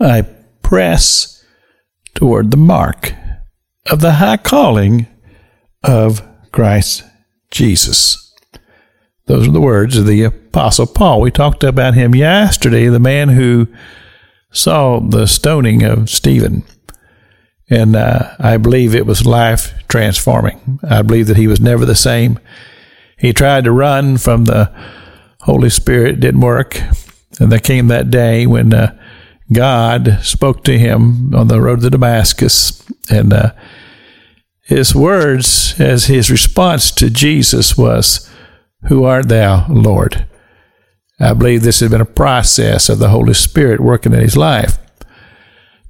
I press toward the mark of the high calling of Christ Jesus. Those are the words of the Apostle Paul. We talked about him yesterday, the man who saw the stoning of Stephen. And uh, I believe it was life transforming. I believe that he was never the same. He tried to run from the Holy Spirit, didn't work. And there came that day when uh, God spoke to him on the road to Damascus. And uh, his words, as his response to Jesus, was, Who art thou, Lord? I believe this has been a process of the Holy Spirit working in his life.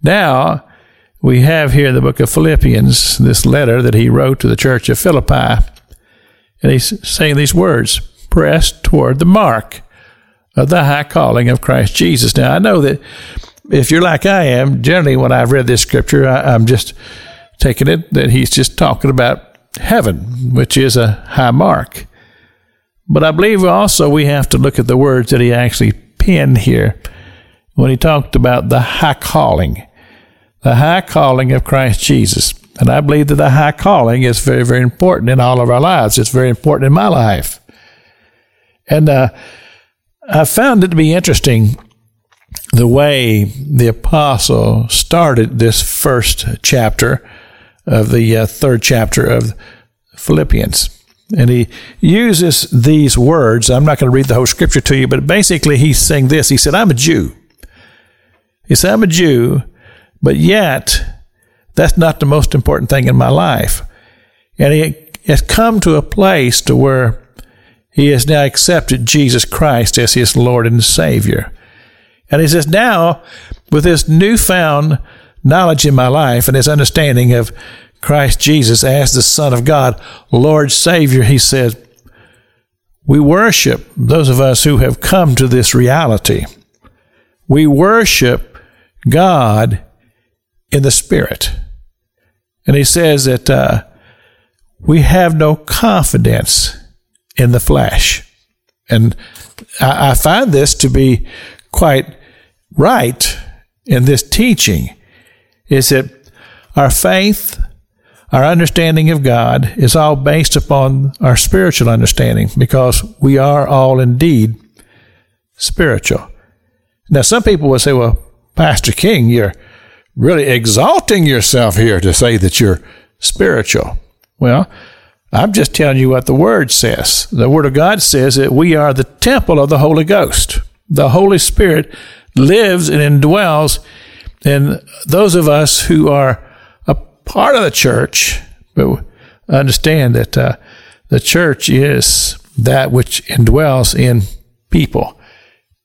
Now, we have here in the book of Philippians this letter that he wrote to the church of Philippi. And he's saying these words press toward the mark of the high calling of Christ Jesus. Now, I know that if you're like I am, generally when I've read this scripture, I, I'm just taking it that he's just talking about heaven, which is a high mark. But I believe also we have to look at the words that he actually penned here when he talked about the high calling, the high calling of Christ Jesus. And I believe that the high calling is very, very important in all of our lives. It's very important in my life. And uh, I found it to be interesting the way the apostle started this first chapter of the uh, third chapter of Philippians. And he uses these words. I'm not going to read the whole scripture to you, but basically he's saying this. He said, I'm a Jew. He said, I'm a Jew, but yet that's not the most important thing in my life. And he has come to a place to where he has now accepted Jesus Christ as his Lord and Savior. And he says, now, with this newfound knowledge in my life and his understanding of Christ Jesus as the Son of God, Lord Savior, he says, we worship those of us who have come to this reality. We worship God in the Spirit. And he says that uh, we have no confidence in the flesh. And I, I find this to be quite right in this teaching is that our faith, our understanding of God is all based upon our spiritual understanding because we are all indeed spiritual. Now, some people will say, well, Pastor King, you're really exalting yourself here to say that you're spiritual. Well, I'm just telling you what the Word says. The Word of God says that we are the temple of the Holy Ghost. The Holy Spirit lives and indwells in those of us who are a part of the church, but understand that uh, the church is that which indwells in people.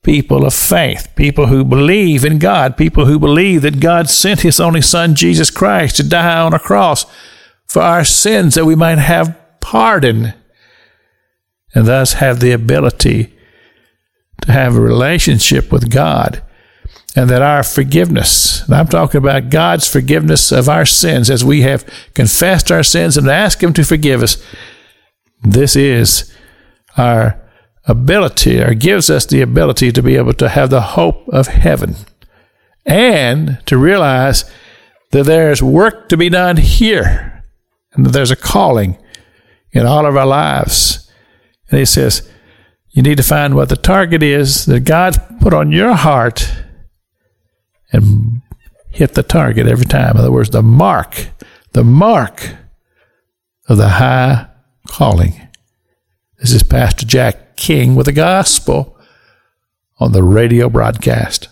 People of faith, people who believe in God, people who believe that God sent His only Son, Jesus Christ, to die on a cross for our sins that we might have pardon and thus have the ability to have a relationship with God. And that our forgiveness, and I'm talking about God's forgiveness of our sins as we have confessed our sins and asked Him to forgive us, this is our ability or gives us the ability to be able to have the hope of heaven and to realize that there's work to be done here and that there's a calling in all of our lives. And he says, you need to find what the target is that God's put on your heart and hit the target every time. In other words, the mark, the mark of the high calling. This is Pastor Jack King with the gospel on the radio broadcast.